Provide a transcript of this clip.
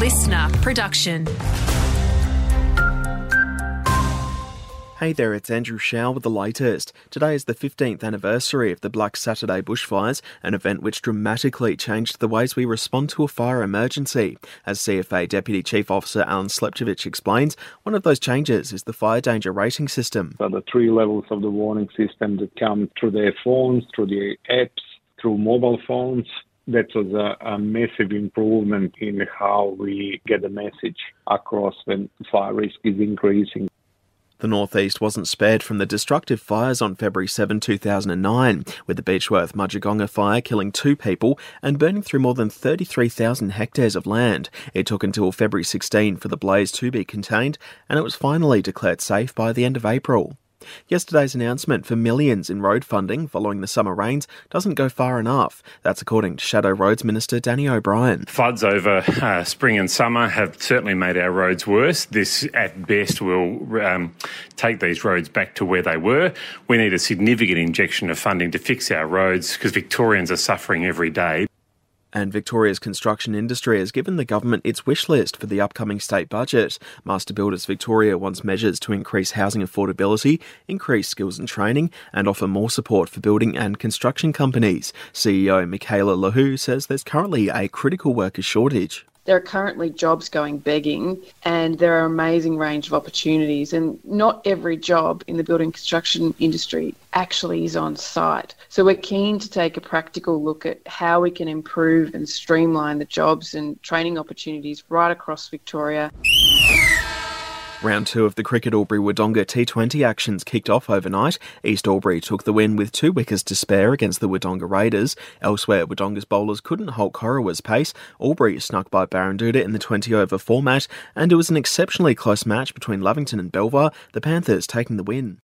listener production. Hey there, it's Andrew Shaw with the latest. Today is the 15th anniversary of the Black Saturday bushfires, an event which dramatically changed the ways we respond to a fire emergency. As CFA Deputy Chief Officer Alen Slijepcevic explains, one of those changes is the fire danger rating system. So the three levels of the warning system that come through their phones, through the apps, through mobile phones, that was a, a, massive improvement in how we get the message across when fire risk is increasing. The northeast wasn't spared from the destructive fires on February 7, 2009, with the Beechworth Mudgegonga fire killing two people and burning through more than 33,000 hectares of land. It took until February 16 for the blaze to be contained, and it was finally declared safe by the end of April. Yesterday's announcement for millions in road funding following the summer rains doesn't go far enough. That's according to Shadow Roads Minister Danny O'Brien. Floods over uh, spring and summer have certainly made our roads worse. This, at best, will um, take these roads back to where they were. We need a significant injection of funding to fix our roads because Victorians are suffering every day. And Victoria's construction industry has given the government its wish list for the upcoming state budget. Master Builders Victoria wants measures to increase housing affordability, increase skills and training, and offer more support for building and construction companies. CEO Michaela Lihou says there's currently a critical worker shortage. There are currently jobs going begging, and there are amazing range of opportunities. And not every job in the building construction industry actually is on site. So we're keen to take a practical look at how we can improve and streamline the jobs and training opportunities right across Victoria. Round two of the Cricket Albury Wodonga T20 actions kicked off overnight. East Albury took the win with two wickets to spare against the Wodonga Raiders. Elsewhere, Wodonga's bowlers couldn't halt Corowa's pace. Albury snuck by Barranduda in the 20 over format, and it was an exceptionally close match between Lavington and Belvoir, the Panthers taking the win.